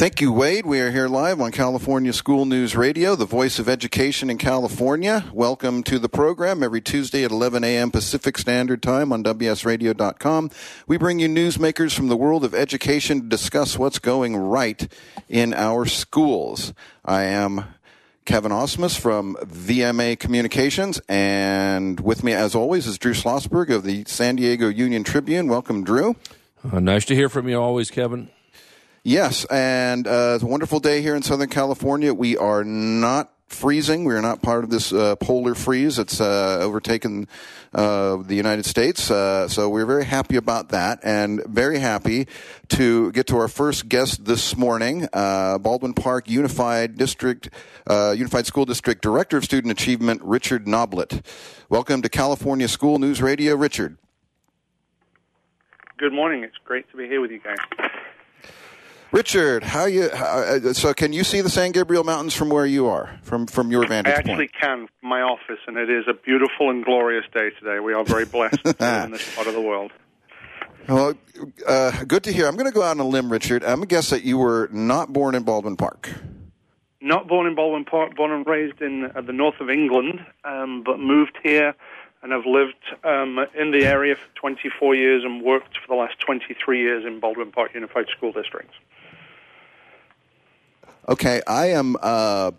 Thank you, Wade. We are here live on California School News Radio, the voice of education in California. Welcome to the program every Tuesday at 11 a.m. Pacific Standard Time on WSRadio.com. We bring you newsmakers from the world of education to discuss what's going right in our schools. I am Kevin Osmus from VMA Communications, and with me, as always, is Drew Schlossberg of the San Diego Union Tribune. Welcome, Drew. Uh, nice to hear from you always, Kevin. Yes, and uh, it's a wonderful day here in Southern California. We are not freezing. We are not part of this uh, polar freeze that's uh, overtaken uh, the United States. Uh, so we're very happy about that, and very happy to get to our first guest this morning, uh, Baldwin Park Unified District, uh, Unified School District Director of Student Achievement, Richard Noblett. Welcome to California School News Radio, Richard. Good morning. It's great to be here with you guys. Richard, how you? How, so, can you see the San Gabriel Mountains from where you are, from from your vantage point? I actually point? can from my office, and it is a beautiful and glorious day today. We are very blessed in this part of the world. Well, uh, good to hear. I'm going to go out on a limb, Richard. I'm going to guess that you were not born in Baldwin Park. Not born in Baldwin Park, born and raised in uh, the north of England, um, but moved here and I've lived um, in the area for 24 years and worked for the last 23 years in Baldwin Park Unified School District. Okay, I am. Uh,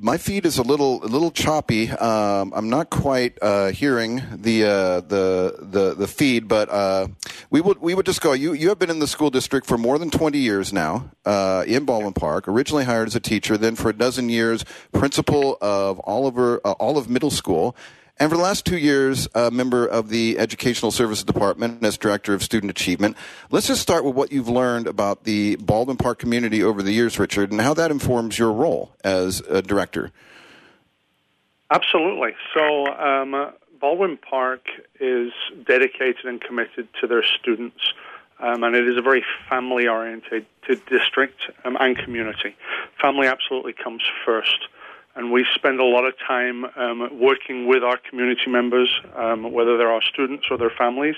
my feed is a little a little choppy. Um, I'm not quite uh, hearing the, uh, the the the feed, but uh, we would we would just go. You you have been in the school district for more than 20 years now uh, in Baldwin Park. Originally hired as a teacher, then for a dozen years principal of Oliver uh, Olive Middle School and for the last two years, a member of the Educational Services Department as Director of Student Achievement. Let's just start with what you've learned about the Baldwin Park community over the years, Richard, and how that informs your role as a director. Absolutely. So, um, Baldwin Park is dedicated and committed to their students. Um, and it is a very family oriented district um, and community. Family absolutely comes first and we spend a lot of time um, working with our community members, um, whether they're our students or their families,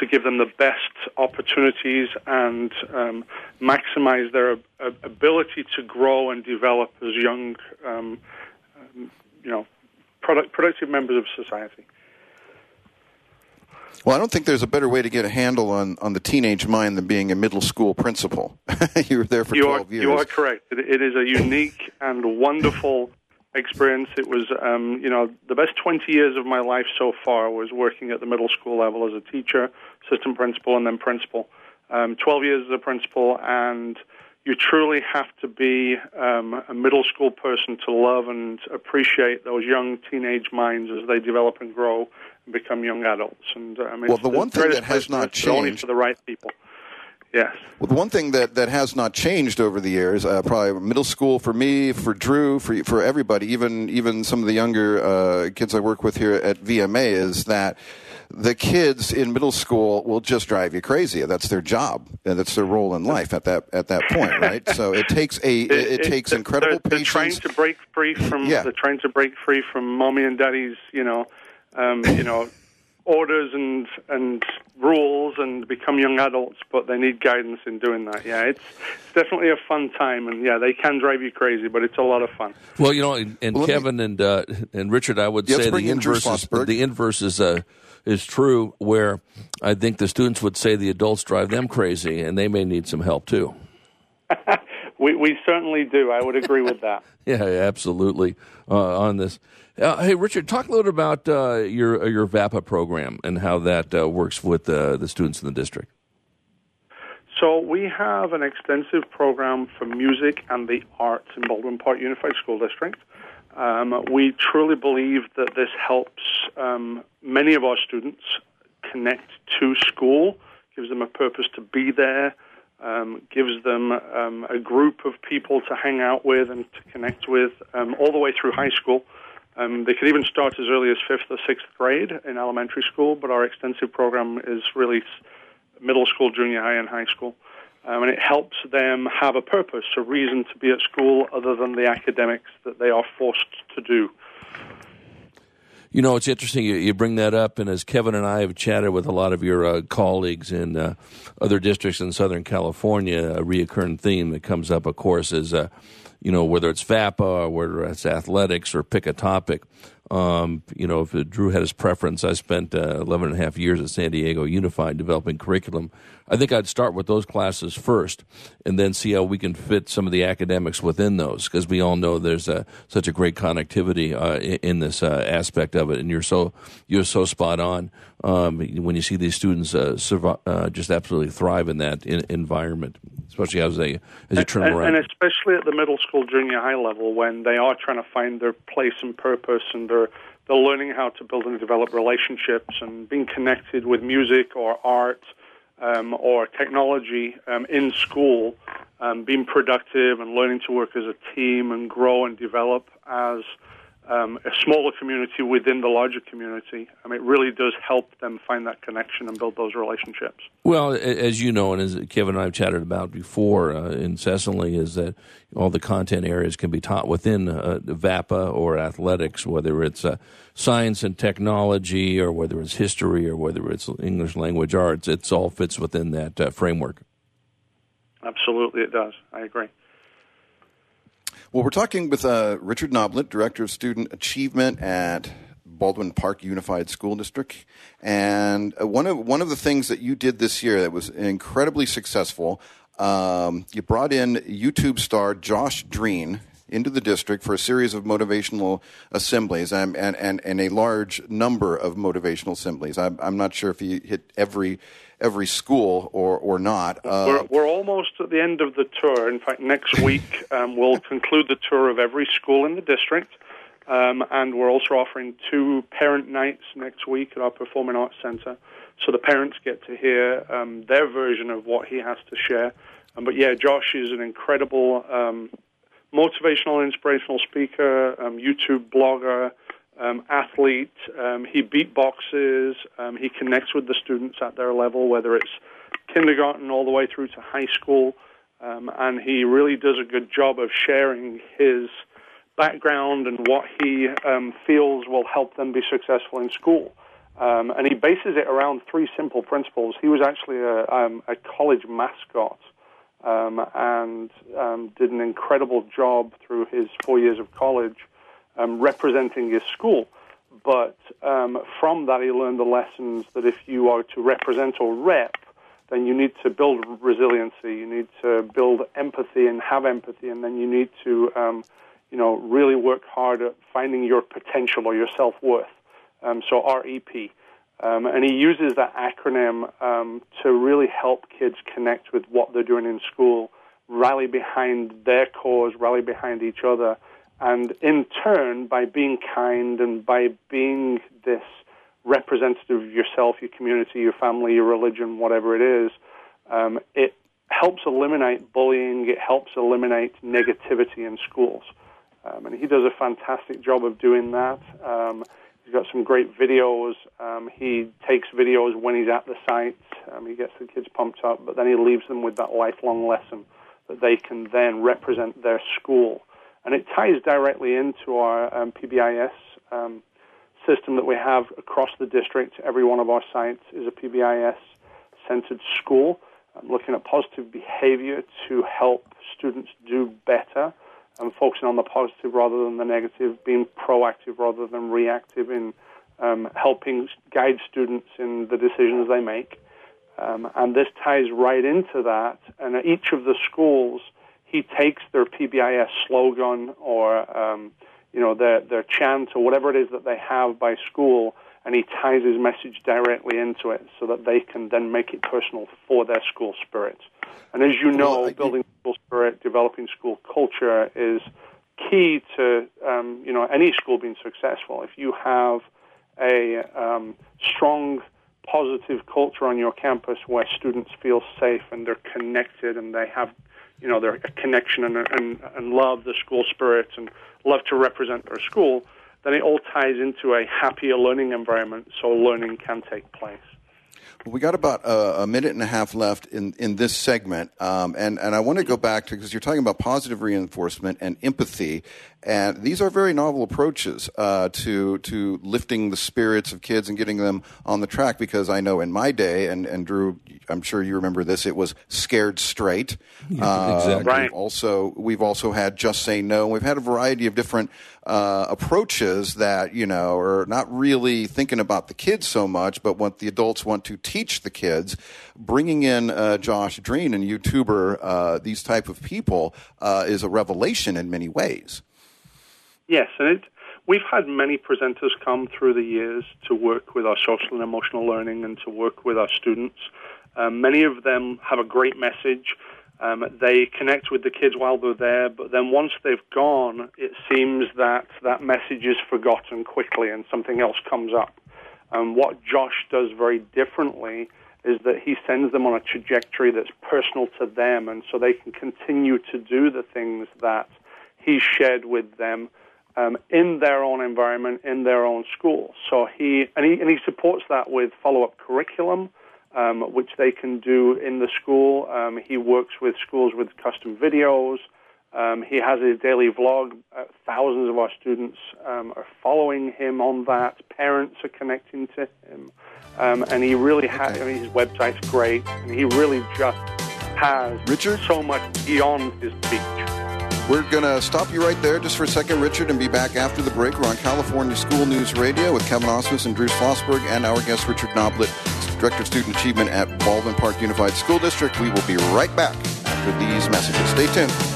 to give them the best opportunities and um, maximize their uh, ability to grow and develop as young, um, um, you know, product, productive members of society. Well, I don't think there's a better way to get a handle on, on the teenage mind than being a middle school principal. you were there for you 12 are, years. You are correct. it, it is a unique and wonderful experience. It was, um, you know, the best 20 years of my life so far was working at the middle school level as a teacher, assistant principal, and then principal. Um, 12 years as a principal, and you truly have to be um, a middle school person to love and appreciate those young teenage minds as they develop and grow and become young adults. And I mean, well, the one thing that has not changed, only for the right people. Yes. Well, the one thing that, that has not changed over the years, uh, probably middle school for me, for Drew, for for everybody, even even some of the younger uh, kids I work with here at VMA, is that the kids in middle school will just drive you crazy. That's their job. And that's their role in life at that at that point, right? so it takes a it, it, it takes incredible patience. They're trying to break free from yeah. they're trying to break free from mommy and daddy's, you know, um, you know orders and and rules and become young adults, but they need guidance in doing that. Yeah, it's, it's definitely a fun time, and yeah, they can drive you crazy, but it's a lot of fun. Well, you know, and, and well, Kevin me, and uh, and Richard, I would say the inverse is the inverse is uh, is true. Where I think the students would say the adults drive them crazy, and they may need some help too. we we certainly do. I would agree with that. yeah, absolutely uh, on this. Uh, hey, Richard, talk a little about uh, your uh, your VAPA program and how that uh, works with the students in the district. So we have an extensive program for music and the arts in Baldwin Park Unified School District. Um, we truly believe that this helps um, many of our students connect to school, gives them a purpose to be there, um, gives them um, a group of people to hang out with and to connect with um, all the way through high school. Um, they could even start as early as fifth or sixth grade in elementary school, but our extensive program is really middle school, junior high, and high school. Um, and it helps them have a purpose, a reason to be at school other than the academics that they are forced to do. You know, it's interesting you, you, bring that up, and as Kevin and I have chatted with a lot of your uh, colleagues in uh, other districts in Southern California, a reoccurring theme that comes up, of course, is uh, you know whether it's VAPA or whether it's athletics or pick a topic. Um, you know, if Drew had his preference, I spent uh, 11 and a half years at San Diego Unified developing curriculum. I think I'd start with those classes first and then see how we can fit some of the academics within those because we all know there's a, such a great connectivity uh, in, in, this uh, aspect of it. And you're so, you're so spot on um, when you see these students uh, survive, uh, just absolutely thrive in that in, environment, especially as they, as you turn and, around. And especially at the middle school, junior high level when they are trying to find their place and purpose and they're they're learning how to build and develop relationships and being connected with music or art um, or technology um, in school, um, being productive and learning to work as a team and grow and develop as um, a smaller community within the larger community. I mean, it really does help them find that connection and build those relationships. Well, as you know, and as Kevin and I have chatted about before uh, incessantly, is that all the content areas can be taught within uh, VAPA or athletics, whether it's uh, science and technology or whether it's history or whether it's English language arts. It all fits within that uh, framework. Absolutely, it does. I agree. Well, we're talking with uh, Richard Noblett, Director of Student Achievement at Baldwin Park Unified School District. And uh, one of one of the things that you did this year that was incredibly successful, um, you brought in YouTube star Josh Drean into the district for a series of motivational assemblies and, and, and, and a large number of motivational assemblies. I'm, I'm not sure if he hit every every school or or not. Uh, we're, we're almost at the end of the tour. In fact, next week um, we'll conclude the tour of every school in the district. Um, and we're also offering two parent nights next week at our Performing Arts Center. So the parents get to hear um, their version of what he has to share. Um, but yeah, Josh is an incredible um, motivational, inspirational speaker, um, YouTube blogger, um, athlete. Um, he beatboxes. Um, he connects with the students at their level, whether it's kindergarten all the way through to high school. Um, and he really does a good job of sharing his background and what he um, feels will help them be successful in school. Um, and he bases it around three simple principles. He was actually a, a college mascot and did an incredible job through his four years of college um, representing his school. But um, from that, he learned the lessons that if you are to represent or rep, then you need to build resiliency, you need to build empathy and have empathy, and then you need to, um, you know, really work hard at finding your potential or your self worth. Um, so REP. Um, and he uses that acronym um, to really help kids connect with what they're doing in school, rally behind their cause, rally behind each other, and in turn, by being kind and by being this representative of yourself, your community, your family, your religion, whatever it is, um, it helps eliminate bullying, it helps eliminate negativity in schools. Um, and he does a fantastic job of doing that. Um, he's got some great videos. Um, he takes videos when he's at the site. Um, he gets the kids pumped up, but then he leaves them with that lifelong lesson that they can then represent their school and it ties directly into our um, PBIS um, system that we have across the district. Every one of our sites is a PBIS centered school, um, looking at positive behavior to help students do better and focusing on the positive rather than the negative, being proactive rather than reactive in um, helping guide students in the decisions they make. Um, and this ties right into that. And each of the schools, he takes their PBIS slogan or um, you know their their chant or whatever it is that they have by school, and he ties his message directly into it so that they can then make it personal for their school spirit. And as you know, well, building school spirit, developing school culture is key to um, you know any school being successful. If you have a um, strong positive culture on your campus where students feel safe and they're connected and they have you know, their connection and, and, and love the school spirit and love to represent their school, then it all ties into a happier learning environment so learning can take place. We got about a, a, minute and a half left in, in this segment, um, and and I want to go back to because you're talking about positive reinforcement and empathy, and these are very novel approaches uh, to to lifting the spirits of kids and getting them on the track. Because I know in my day, and and Drew, I'm sure you remember this, it was scared straight. Yeah, uh, exactly. Right. We've also, we've also had just say no. We've had a variety of different uh, approaches that you know are not really thinking about the kids so much, but what the adults want to teach the kids. Bringing in uh, Josh Drean and YouTuber, uh, these type of people, uh, is a revelation in many ways. Yes, and it, we've had many presenters come through the years to work with our social and emotional learning and to work with our students. Um, many of them have a great message. Um, they connect with the kids while they're there, but then once they've gone, it seems that that message is forgotten quickly and something else comes up. Um, what Josh does very differently is that he sends them on a trajectory that's personal to them, and so they can continue to do the things that he shared with them um, in their own environment, in their own school. So he and he and he supports that with follow-up curriculum, um, which they can do in the school. Um, he works with schools with custom videos. Um, he has a daily vlog. Uh, thousands of our students um, are following him on that. Parents are connecting to him, um, and he really has. I mean, his website's great, and he really just has Richard? so much beyond his speech. We're going to stop you right there just for a second, Richard, and be back after the break. We're on California School News Radio with Kevin Osmus and Drew Schlossberg and our guest, Richard Noblett, Director of Student Achievement at Baldwin Park Unified School District. We will be right back after these messages. Stay tuned.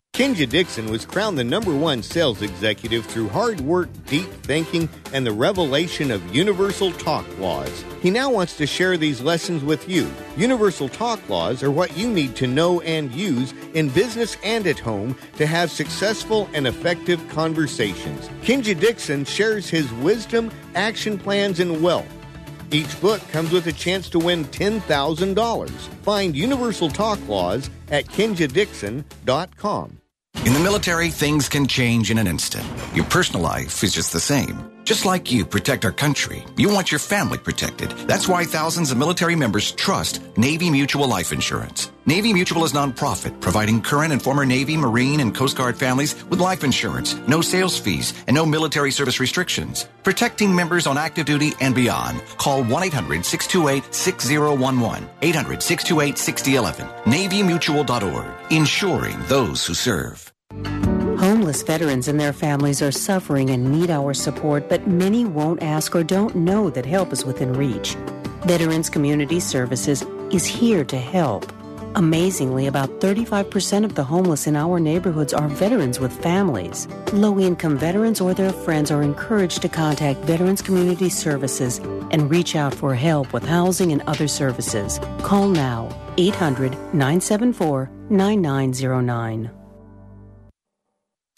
Kinja Dixon was crowned the number one sales executive through hard work, deep thinking, and the revelation of universal talk laws. He now wants to share these lessons with you. Universal talk laws are what you need to know and use in business and at home to have successful and effective conversations. Kinja Dixon shares his wisdom, action plans, and wealth. Each book comes with a chance to win $10,000. Find Universal Talk Laws at kinjadixon.com. In the military, things can change in an instant. Your personal life is just the same. Just like you protect our country, you want your family protected. That's why thousands of military members trust Navy Mutual Life Insurance. Navy Mutual is nonprofit, providing current and former Navy, Marine, and Coast Guard families with life insurance, no sales fees, and no military service restrictions. Protecting members on active duty and beyond. Call 1-800-628-6011. 800-628-6011. NavyMutual.org. Insuring those who serve. Homeless veterans and their families are suffering and need our support, but many won't ask or don't know that help is within reach. Veterans Community Services is here to help. Amazingly, about 35% of the homeless in our neighborhoods are veterans with families. Low income veterans or their friends are encouraged to contact Veterans Community Services and reach out for help with housing and other services. Call now 800 974 9909.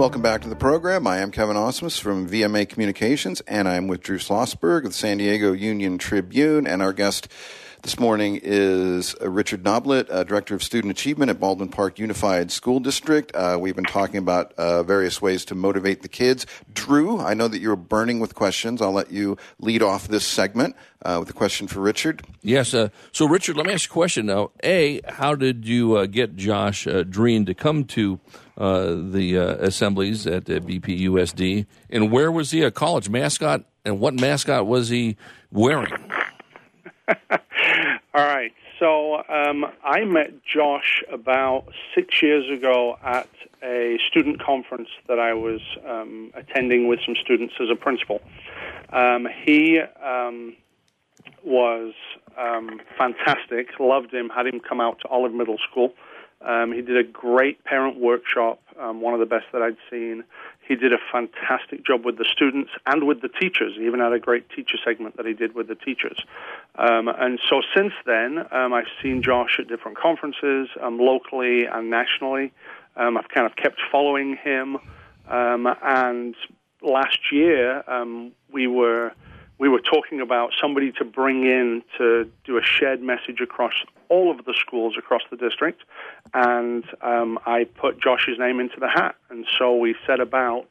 Welcome back to the program. I am Kevin Osmus from VMA Communications, and I'm with Drew Schlossberg of the San Diego Union Tribune, and our guest this morning is uh, Richard Noblett, uh, Director of Student Achievement at Baldwin Park Unified School District. Uh, we've been talking about uh, various ways to motivate the kids. Drew, I know that you're burning with questions. I'll let you lead off this segment uh, with a question for Richard. Yes. Uh, so, Richard, let me ask you a question now. A, how did you get Josh Drean to come to the assemblies at BPUSD? And where was he a college mascot? And what mascot was he wearing? All right. So um, I met Josh about six years ago at a student conference that I was um, attending with some students as a principal. Um, he um, was um, fantastic, loved him, had him come out to Olive Middle School. Um, he did a great parent workshop, one of the best that I'd seen. He did a fantastic job with the students and with the teachers. He even had a great teacher segment that he did with the teachers. Um, and so since then, um, I've seen Josh at different conferences, um, locally and nationally. Um, I've kind of kept following him. Um, and last year, um, we were we were talking about somebody to bring in to do a shared message across all of the schools across the district, and um, I put Josh's name into the hat. And so we set about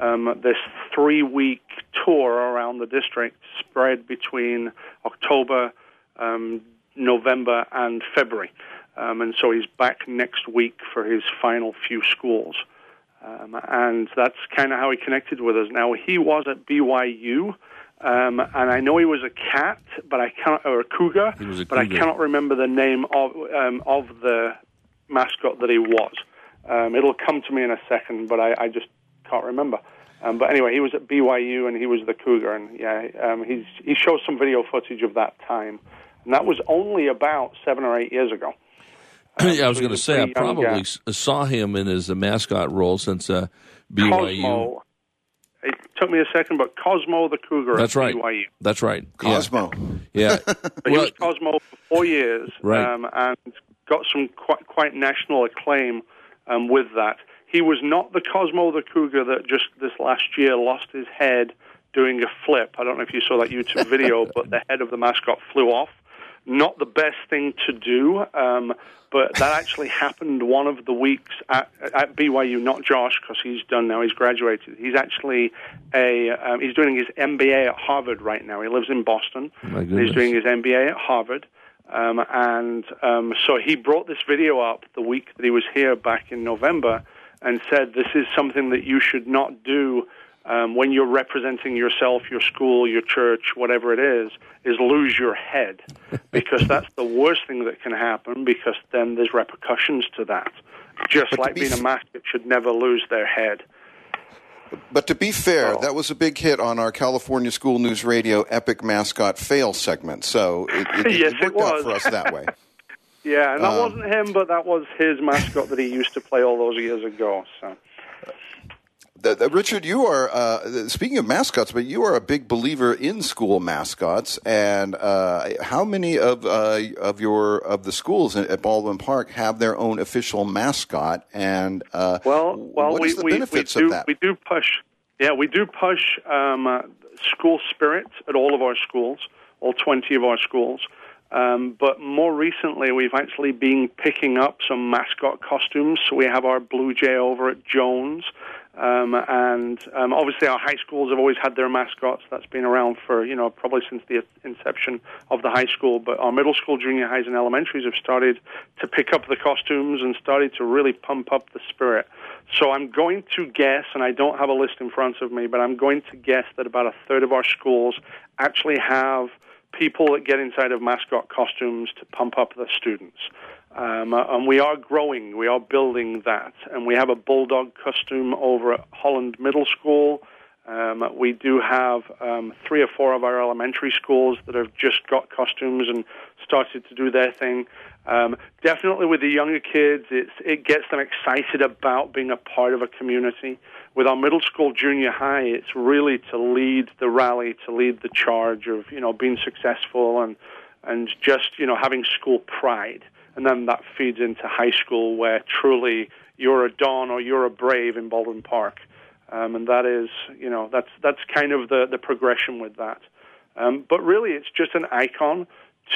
um, this three week tour around the district, spread between October, um, November, and February. Um, and so he's back next week for his final few schools. Um, and that's kind of how he connected with us. Now, he was at BYU. Um, and I know he was a cat, but I cannot, or a cougar, a cougar. but I cannot remember the name of um, of the mascot that he was. Um, it'll come to me in a second, but I, I just can't remember. Um, but anyway, he was at BYU and he was the cougar, and yeah, um, he's he shows some video footage of that time, and that was only about seven or eight years ago. yeah, I was going to say I probably guy. saw him in his mascot role since uh, BYU. Cosmo took me a second, but Cosmo the Cougar. That's right. BYU. That's right. Cosmo. Yeah. yeah. he was Cosmo for four years, right. um, and got some quite, quite national acclaim um, with that. He was not the Cosmo the Cougar that just this last year lost his head doing a flip. I don't know if you saw that YouTube video, but the head of the mascot flew off. Not the best thing to do, um, but that actually happened one of the weeks at, at BYU. Not Josh, because he's done now. He's graduated. He's actually a um, he's doing his MBA at Harvard right now. He lives in Boston. he's doing his MBA at Harvard. Um, and um, so he brought this video up the week that he was here back in November and said, This is something that you should not do um, when you're representing yourself, your school, your church, whatever it is, is lose your head because that's the worst thing that can happen because then there's repercussions to that. Just but like be being f- a mascot should never lose their head. But to be fair, oh. that was a big hit on our California School News Radio Epic Mascot Fail segment. So it, it, yes, it worked it out for us that way. yeah, and that um, wasn't him, but that was his mascot that he used to play all those years ago. So Richard, you are uh, speaking of mascots, but you are a big believer in school mascots. And uh, how many of uh, of your of the schools at Baldwin Park have their own official mascot? And uh, well, well, what we, the we, benefits we do, of that? We do push. Yeah, we do push um, uh, school spirit at all of our schools, all twenty of our schools. Um, but more recently, we've actually been picking up some mascot costumes. So we have our Blue Jay over at Jones. Um, and um, obviously, our high schools have always had their mascots. That's been around for, you know, probably since the inception of the high school. But our middle school, junior highs, and elementaries have started to pick up the costumes and started to really pump up the spirit. So I'm going to guess, and I don't have a list in front of me, but I'm going to guess that about a third of our schools actually have people that get inside of mascot costumes to pump up the students. Um, uh, and we are growing, we are building that. And we have a bulldog costume over at Holland Middle School. Um, we do have um, three or four of our elementary schools that have just got costumes and started to do their thing. Um, definitely with the younger kids, it gets them excited about being a part of a community. With our middle school, junior high, it's really to lead the rally, to lead the charge of you know being successful and and just you know having school pride. And then that feeds into high school, where truly you're a Don or you're a Brave in Baldwin Park. Um, and that is, you know, that's that's kind of the, the progression with that. Um, but really, it's just an icon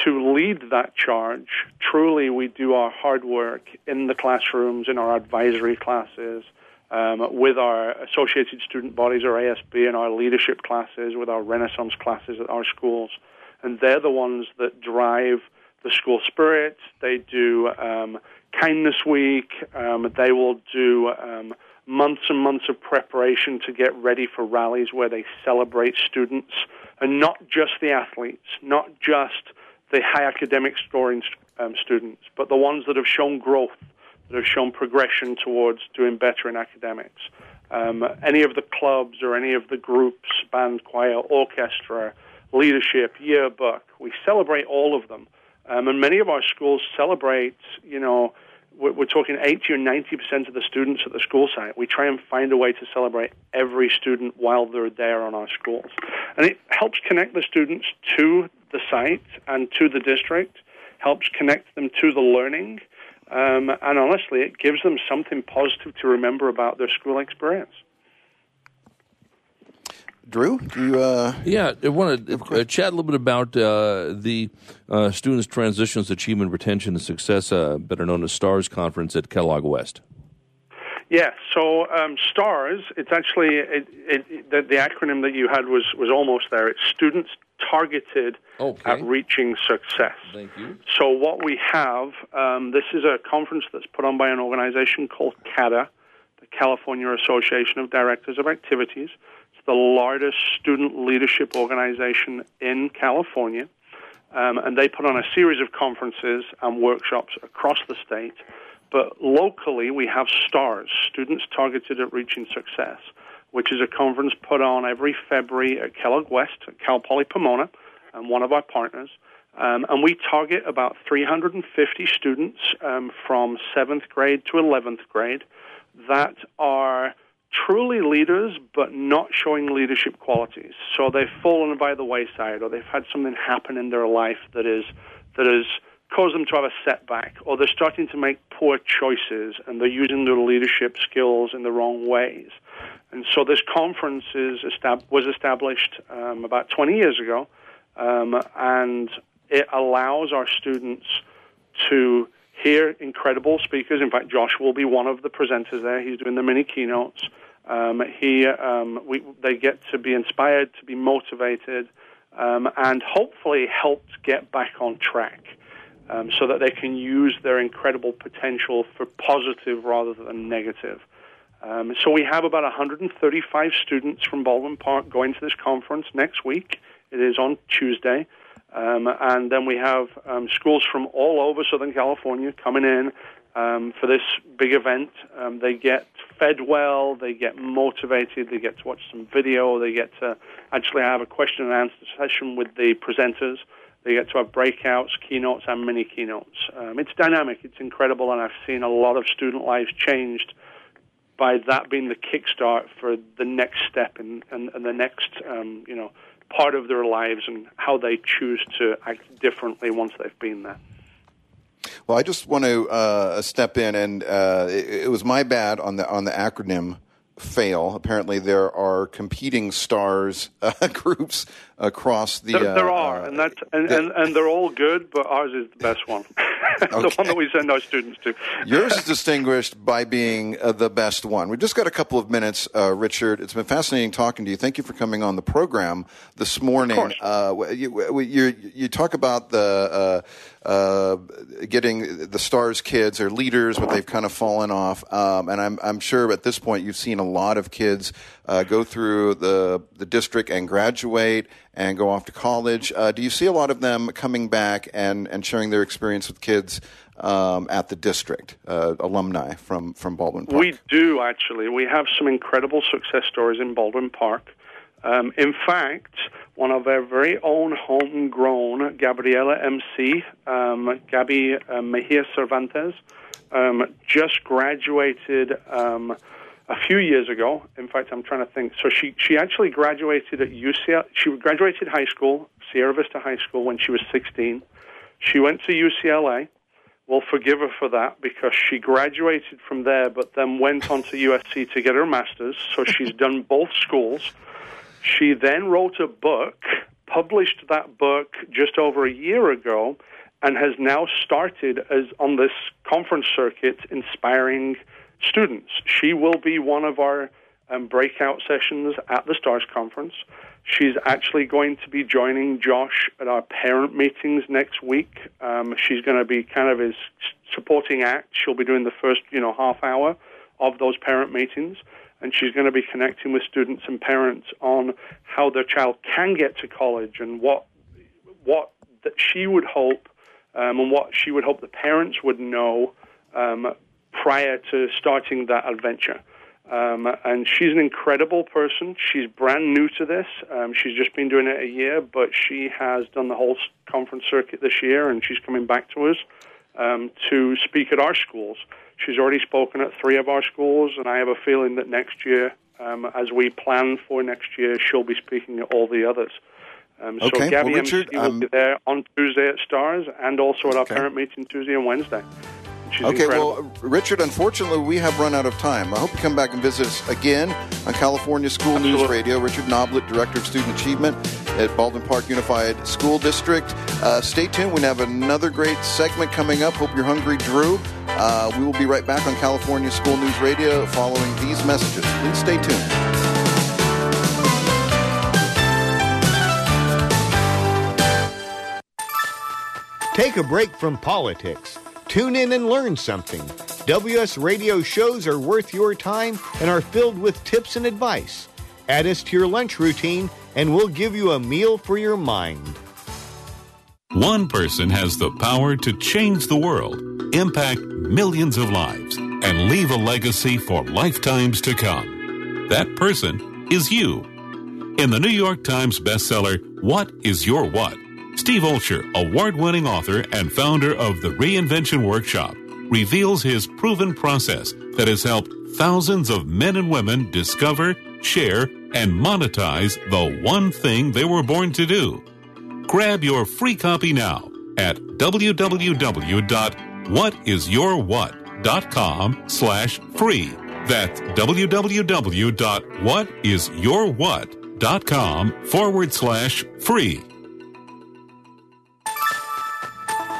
to lead that charge. Truly, we do our hard work in the classrooms, in our advisory classes, um, with our associated student bodies, or ASB, and our leadership classes, with our Renaissance classes at our schools. And they're the ones that drive the school spirit. They do um, Kindness Week. Um, they will do um, months and months of preparation to get ready for rallies where they celebrate students, and not just the athletes, not just the high academic scoring um, students, but the ones that have shown growth, that have shown progression towards doing better in academics. Um, any of the clubs or any of the groups, band, choir, orchestra, leadership, yearbook, we celebrate all of them. Um, and many of our schools celebrate, you know, we're, we're talking 80 or 90 percent of the students at the school site. We try and find a way to celebrate every student while they're there on our schools. And it helps connect the students to the site and to the district, helps connect them to the learning, um, and honestly, it gives them something positive to remember about their school experience. Drew, do you? Uh, yeah, I want to uh, chat a little bit about uh, the uh, Students Transitions Achievement Retention and Success, uh, better known as STARS conference at Kellogg West. Yeah, so um, STARS, it's actually it, it, the, the, acronym that you had was was almost there. It's Students Targeted okay. at Reaching Success. Thank you. So what we have, um, this is a conference that's put on by an organization called CADA, the California Association of Directors of Activities the largest student leadership organization in California. Um, and they put on a series of conferences and workshops across the state. But locally, we have STARS, Students Targeted at Reaching Success, which is a conference put on every February at Kellogg West, at Cal Poly Pomona, and one of our partners. Um, and we target about 350 students um, from 7th grade to 11th grade that are truly leaders but not showing leadership qualities. So they've fallen by the wayside or they've had something happen in their life that is that has caused them to have a setback or they're starting to make poor choices and they're using their leadership skills in the wrong ways. And so this conference is was established um, about 20 years ago um, and it allows our students to hear incredible speakers. In fact, Josh will be one of the presenters there. He's doing the mini keynotes. Um, he, um, we, they get to be inspired, to be motivated, um, and hopefully helped get back on track um, so that they can use their incredible potential for positive rather than negative. Um, so we have about 135 students from Baldwin Park going to this conference next week. It is on Tuesday. Um, and then we have um, schools from all over Southern California coming in um, for this big event. Um, they get fed well, they get motivated, they get to watch some video, they get to actually have a question and answer session with the presenters. They get to have breakouts, keynotes, and mini keynotes. Um, it's dynamic, it's incredible, and I've seen a lot of student lives changed by that being the kickstart for the next step and, and, the next, um, you know, part of their lives and how they choose to act differently once they've been there. Well, I just want to uh, step in, and uh, it, it, was my bad on the on the acronym fail. Apparently, there are competing stars uh, groups across the. There, there uh, are, and that's and, and, and they're all good, but ours is the best one. the one that we send our students to. Yours is distinguished by being uh, the best one. We've just got a couple of minutes, uh, Richard. It's been fascinating talking to you. Thank you for coming on the program this morning. Uh, you, you, you, talk about the uh, uh, getting the stars kids or leaders, but they've kind of fallen off. Um, and I'm, I'm sure at this point you've seen a lot of kids uh, go through the the district and graduate and go off to college. Uh, do you see a lot of them coming back and, and sharing their experience with kids um, at the district, uh, alumni from, from Baldwin Park? We do, actually. We have some incredible success stories in Baldwin Park. Um, in fact, one of our very own homegrown Gabriela MC, um, Gabby uh, Mejia Cervantes, um, just graduated um, a few years ago. In fact, I'm trying to think. So she she actually graduated at UCL. She graduated high school, Sierra Vista High School, when she was 16. She went to UCLA. We'll forgive her for that because she graduated from there, but then went on to USC to get her master's. So she's done both schools. She then wrote a book, published that book just over a year ago, and has now started as on this conference circuit inspiring students. She will be one of our um, breakout sessions at the STARS conference. She's actually going to be joining Josh at our parent meetings next week. Um, she's going to be kind of his supporting act. She'll be doing the first, you know, half hour of those parent meetings, and she's going to be connecting with students and parents on how their child can get to college and what what that she would hope um, and what she would hope the parents would know um, prior to starting that adventure. Um, and she's an incredible person. She's brand new to this. Um, she's just been doing it a year, but she has done the whole conference circuit this year, and she's coming back to us um, to speak at our schools. She's already spoken at three of our schools, and I have a feeling that next year, um, as we plan for next year, she'll be speaking at all the others. Um, so okay. Gabby well, Richard, MC will um, be there on Tuesday at Stars, and also at our Okay. parent meeting Tuesday and Wednesday. She's okay, incredible. well, Richard, unfortunately, we have run out of time. I hope you come back and visit us again on California School News Radio. Richard Noblett, Director of Student Achievement at Baldwin Park Unified School District. Uh, stay tuned. We have another great segment coming up. Hope you're hungry, Drew. Uh, we will be right back on California School News Radio following these messages. Please stay tuned. Take a break from politics. Tune in and learn something. WS radio shows are worth your time and are filled with tips and advice. Add us to your lunch routine, and we'll give you a meal for your mind. One person has the power to change the world, impact millions of lives, and leave a legacy for lifetimes to come. That person is you. In the New York Times bestseller, What is Your What? Steve Olsher, award winning author and founder of the Reinvention Workshop, reveals his proven process that has helped thousands of men and women discover, share, and monetize the one thing they were born to do. Grab your free copy now at www.whatisyourwhat.com slash free. That's www.whatisyourwhat.com forward slash free.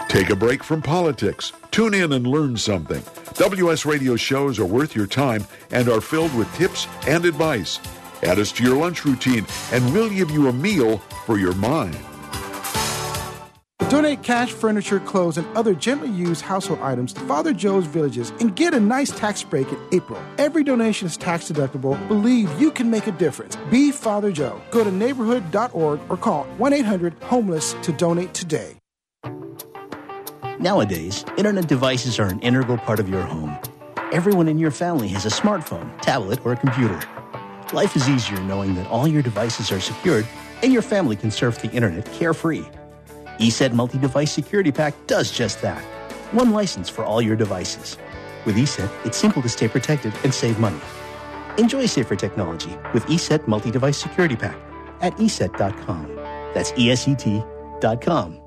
Take a break from politics. Tune in and learn something. WS radio shows are worth your time and are filled with tips and advice. Add us to your lunch routine, and we'll give you a meal for your mind. Donate cash, furniture, clothes, and other gently used household items to Father Joe's Villages and get a nice tax break in April. Every donation is tax deductible. Believe you can make a difference. Be Father Joe. Go to neighborhood.org or call 1 800 Homeless to donate today. Nowadays, internet devices are an integral part of your home. Everyone in your family has a smartphone, tablet, or a computer. Life is easier knowing that all your devices are secured and your family can surf the internet carefree. ESET Multi Device Security Pack does just that. One license for all your devices. With ESET, it's simple to stay protected and save money. Enjoy safer technology with ESET Multi Device Security Pack at ESET.com. That's ESET.com.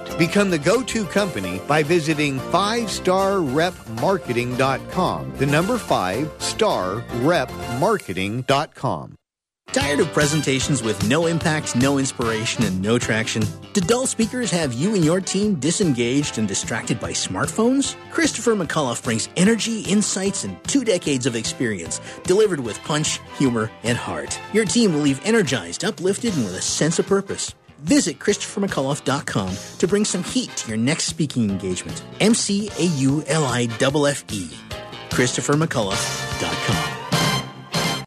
Become the go to company by visiting 5starrepmarketing.com. The number 5 star repmarketing.com. Tired of presentations with no impact, no inspiration, and no traction? Do dull speakers have you and your team disengaged and distracted by smartphones? Christopher McAuliffe brings energy, insights, and two decades of experience, delivered with punch, humor, and heart. Your team will leave energized, uplifted, and with a sense of purpose. Visit ChristopherMcAuliffe.com to bring some heat to your next speaking engagement. M C A U L I F F E. ChristopherMcAuliffe.com.